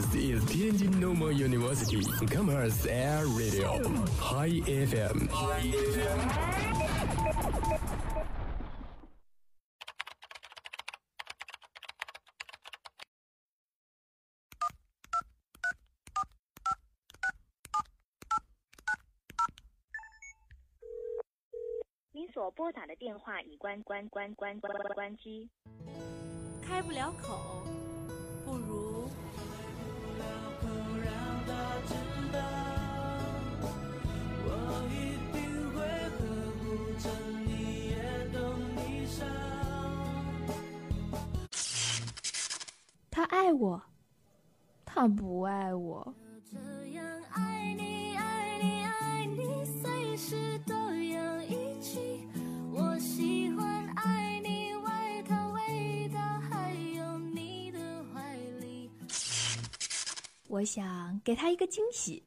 This is Tianjin Normal University Commerce Air Radio High FM。您所拨打的电话已关关关关关关机。开不了口，不如他爱我，他不爱我。我想给他一个惊喜。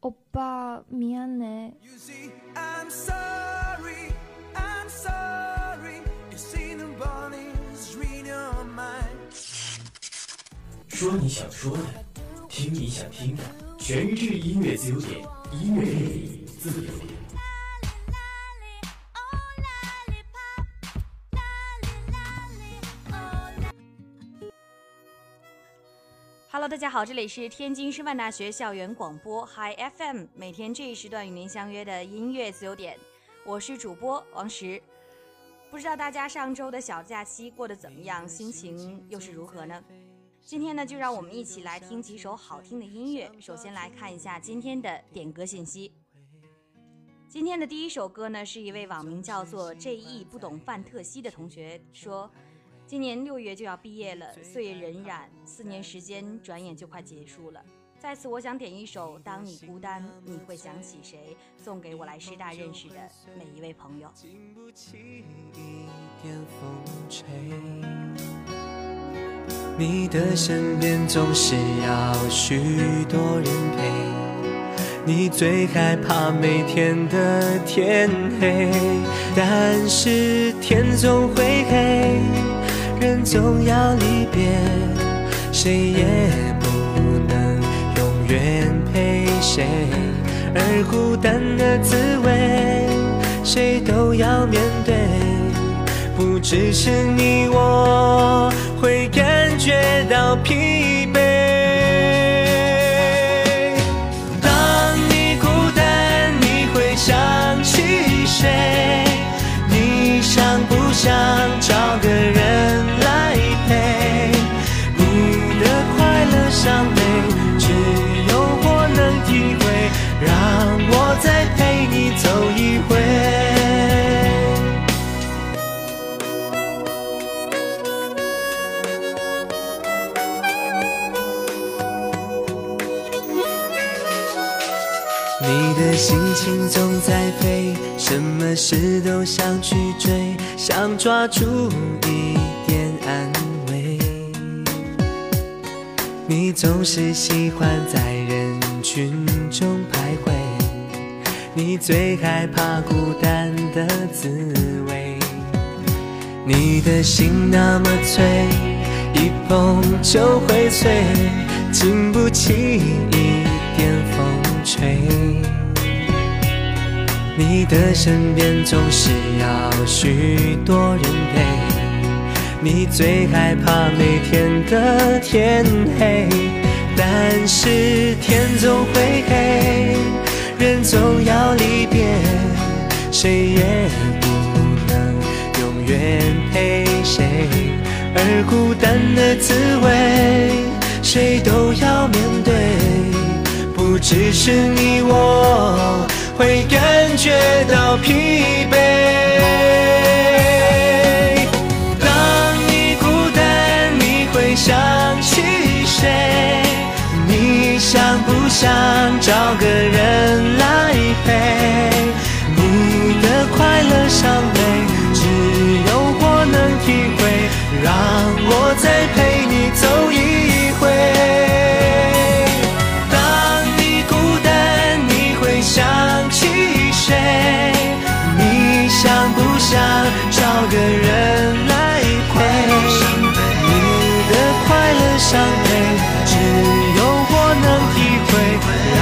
欧巴，미안해。 I'm sorry, I'm sorry. You see the bodies read your mind. 说你想说的，听你想听的，全智音乐自由点，音乐魅力自由 好，这里是天津师范大学校园广播 Hi FM，每天这一时段与您相约的音乐自由点，我是主播王石。不知道大家上周的小假期过得怎么样，心情又是如何呢？今天呢，就让我们一起来听几首好听的音乐。首先来看一下今天的点歌信息。今天的第一首歌呢，是一位网名叫做 J.E 不懂范特西的同学说。今年六月就要毕业了，岁月荏苒，四年时间转眼就快结束了。在此，我想点一首《当你孤单，你会想起谁》，送给我来师大认识的每一位朋友。经不起一点风吹，你的身边总是要许多人陪，你最害怕每天的天黑，但是天总会黑。人总要离别，谁也不能永远陪谁，而孤单的滋味，谁都要面对。不只是你我会感觉到疲惫。当你孤单，你会想起谁？想找个人来陪。你的快乐像你的心情总在飞，什么事都想去追，想抓住一点安慰。你总是喜欢在人群中徘徊，你最害怕孤单的滋味。你的心那么脆，一碰就会碎，经不起一点风吹。你的身边总是要许多人陪。你最害怕每天的天黑，但是天总会黑，人总要离别，谁也不能永远陪谁，而孤单的滋味，谁都要面对。只是你我会感觉到疲惫。当你孤单，你会想起谁？你想不想找个人来陪？你的快乐伤悲，只有我能体会。让我再陪想找个人来陪你的快乐伤悲只有我能体会。让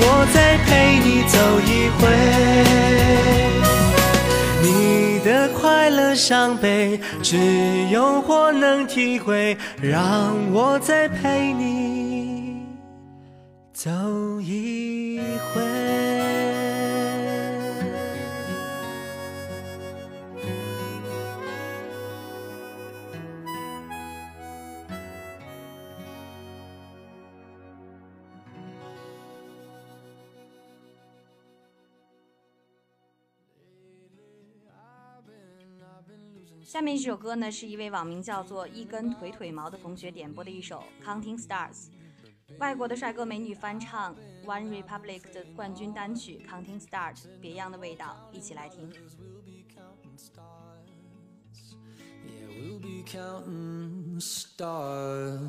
我再陪你走一回你的快乐伤悲只有我能体会。让我再陪你走一回。下面这首歌呢，是一位网名叫做一根腿腿毛的同学点播的一首《Counting Stars》，外国的帅哥美女翻唱 One Republic 的冠军单曲《Counting Stars》，别样的味道，一起来听。Yeah, we'll be counting stars.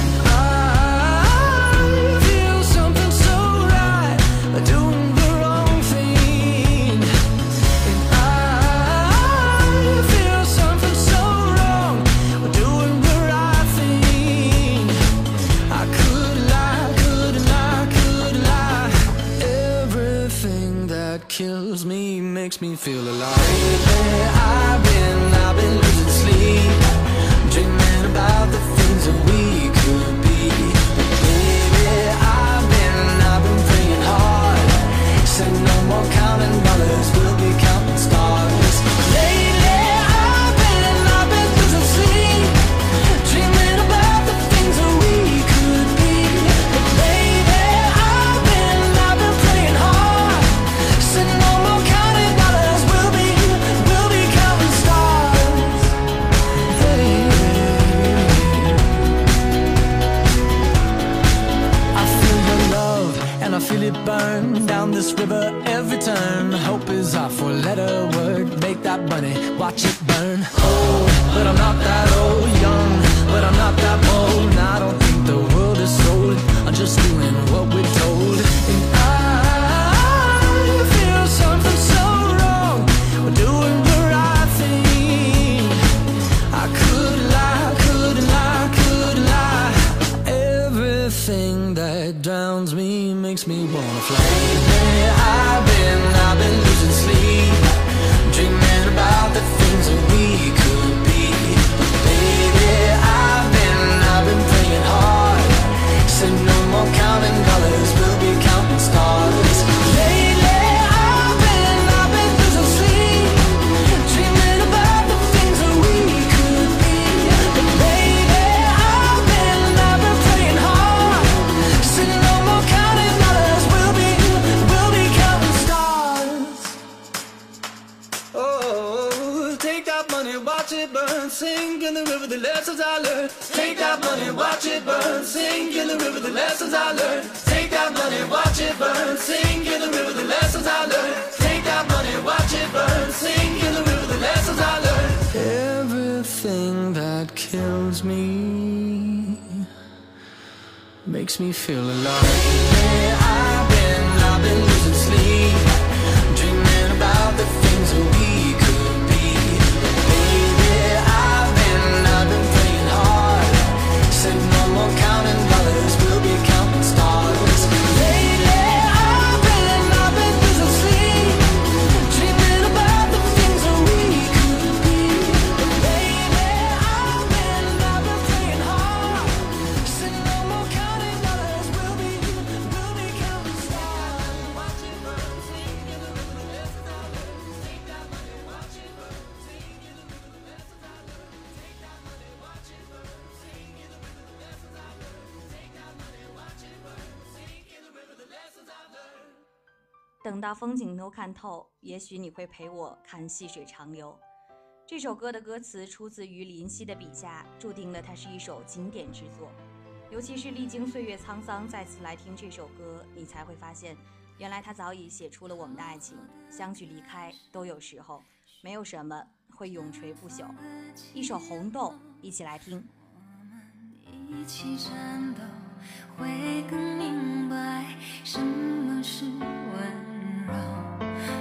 Me feel alive. River every turn. Hope is our four letter word. Make that money, watch it burn. Old, but I'm not that old. Young, but I'm not that bold. And I don't think the world is sold. I'm just doing what we're told. Sink in the river, the lessons I learned. Take that money, watch it burn, sink in the river, the lessons I learned. Take that money, watch it burn, sink in the river, the lessons I learned. Everything that kills me makes me feel alive. Yeah, I've been, I've been losing sleep, 风景都看透，也许你会陪我看细水长流。这首歌的歌词出自于林夕的笔下，注定了它是一首经典之作。尤其是历经岁月沧桑，再次来听这首歌，你才会发现，原来他早已写出了我们的爱情。相聚离开都有时候，没有什么会永垂不朽。一首《红豆》，一起来听。一起战斗，会更明白什么是温让。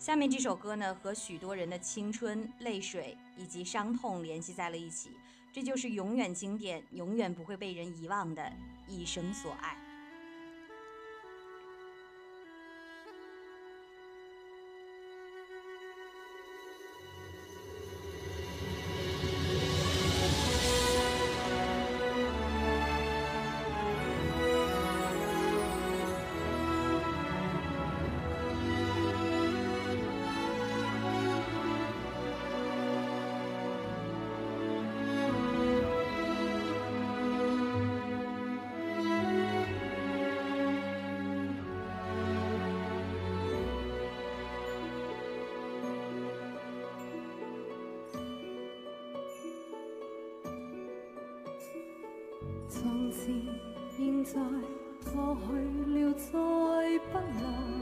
下面这首歌呢，和许多人的青春、泪水以及伤痛联系在了一起，这就是永远经典、永远不会被人遗忘的《一生所爱》。是现在过去了，再不来。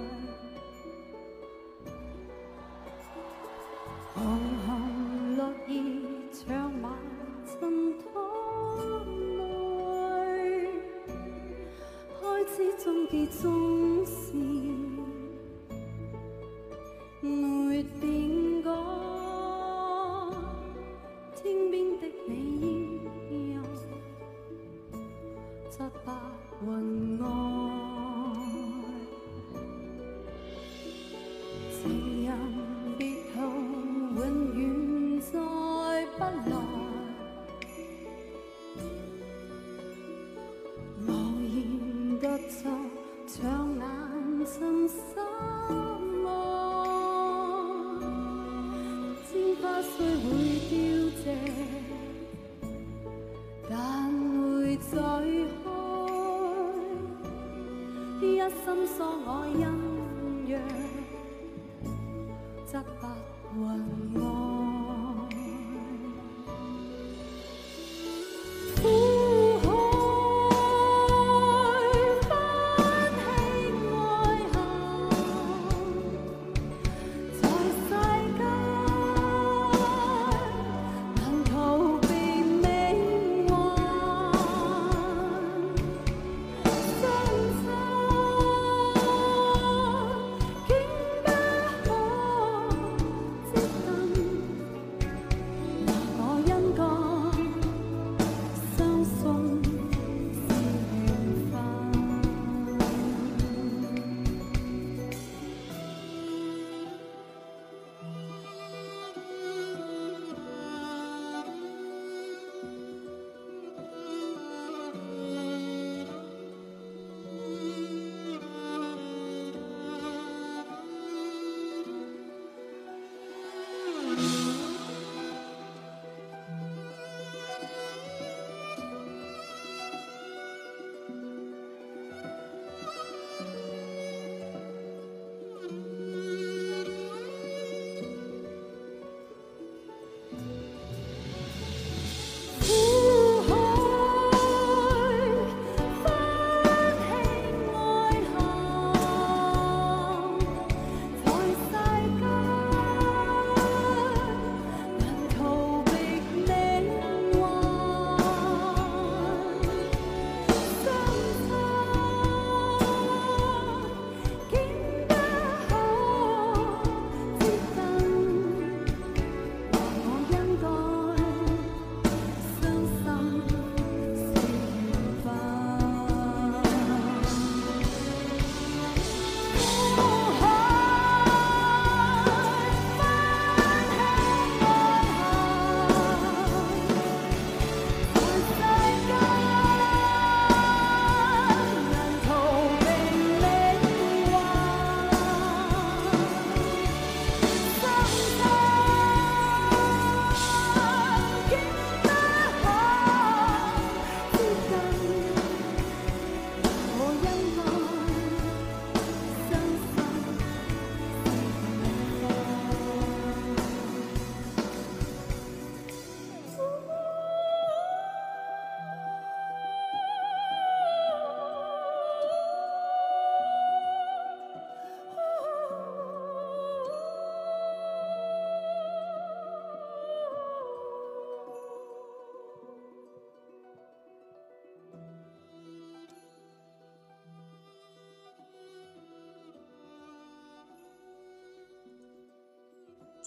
云外，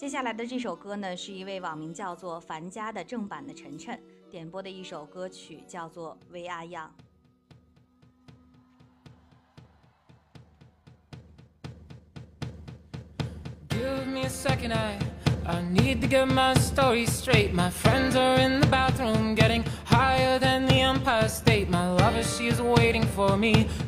接下来的这首歌呢，是一位网名叫做樊家的正版的晨晨点播的一首歌曲，叫做《We Are Young》。Give me a second, I I need to get my story straight. My friends are in the bathroom, getting higher than the Empire State. My lover, she is waiting for me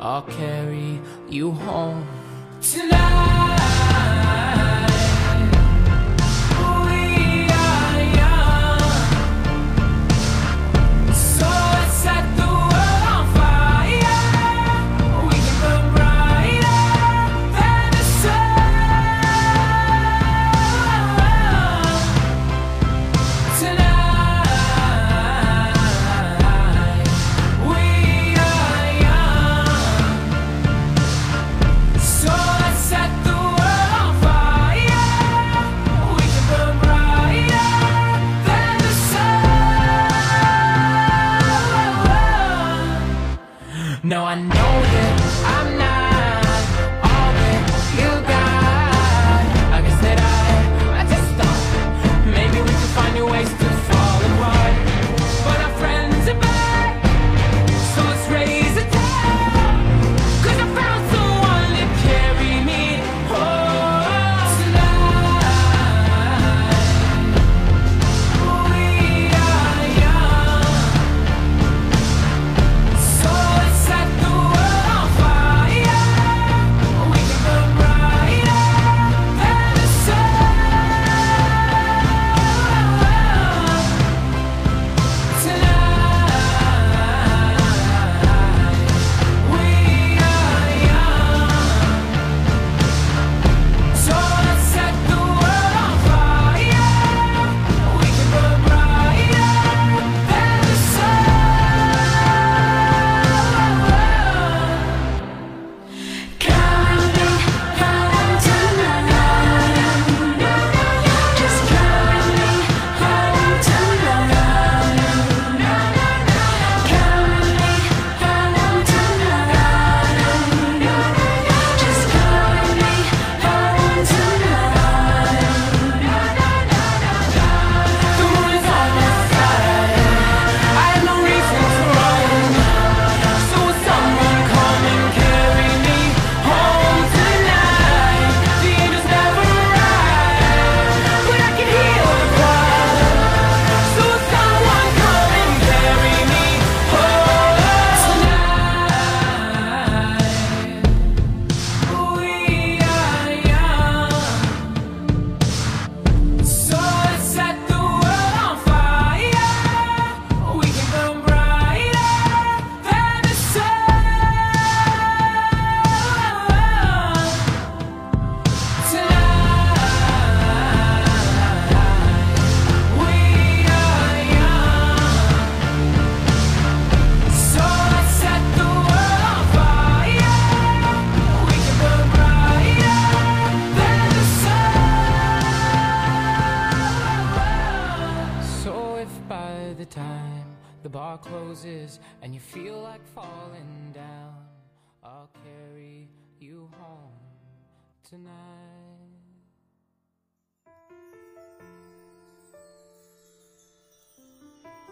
I'll carry you home tonight. No, I know that I'm not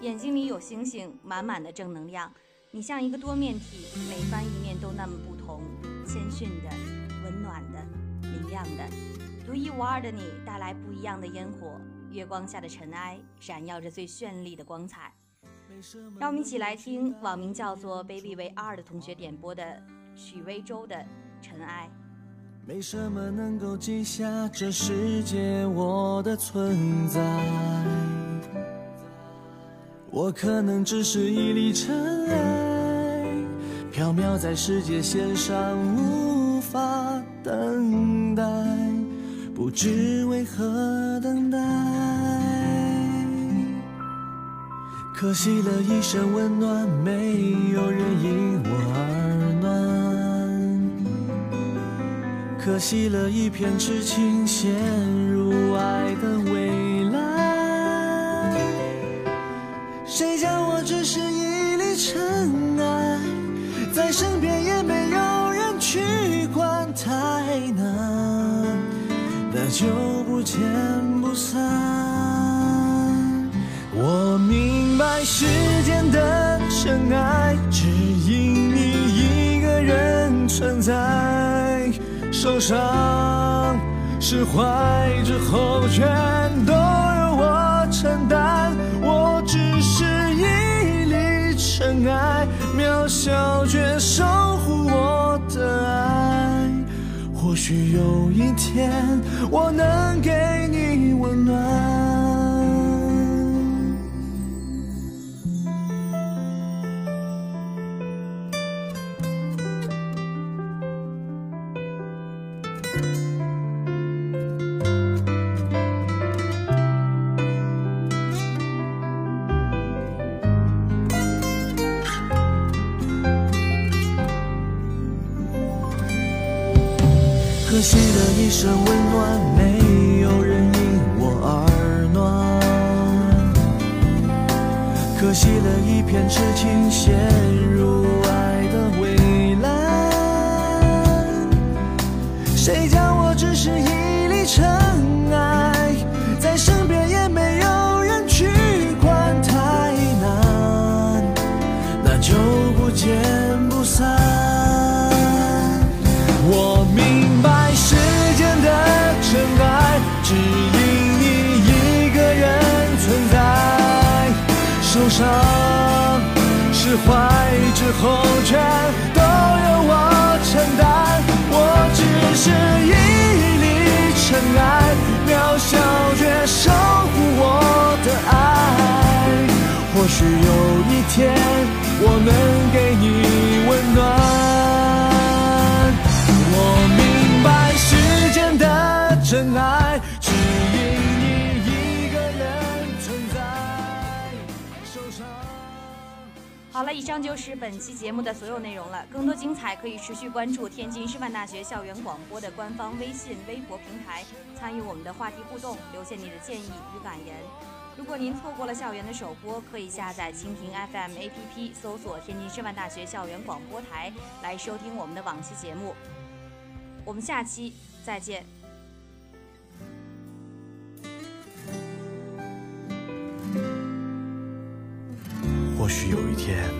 眼睛里有星星，满满的正能量。你像一个多面体，每翻一面都那么不同，谦逊的、温暖的、明亮的，独一无二的你带来不一样的烟火。月光下的尘埃，闪耀着最绚丽的光彩。让我们一起来听网名叫做 “baby 为二”的同学点播的许魏洲的《尘埃》。没什么能够记下这世界我的存在，我可能只是一粒尘埃，飘渺在世界线上，无法等待，不知为何等待。可惜了一身温暖，没有人因我而暖。可惜了一片痴情，陷入爱的谁叫我只是一粒尘埃，在身边也没有人去管，太难，那就不见不散。我明白世间的尘埃，只因你一个人存在。受伤、释怀之后，全小却守护我的爱。或许有一天，我能给你温暖。许有一天，我能给你温暖。我明白时间的真爱，只因你一个人存在。受伤。好了，以上就是本期节目的所有内容了。更多精彩可以持续关注天津师范大学校园广播的官方微信、微博平台，参与我们的话题互动，留下你的建议与感言。如果您错过了校园的首播，可以下载蜻蜓 FM APP，搜索天津师范大学校园广播台来收听我们的往期节目。我们下期再见。或许有一天，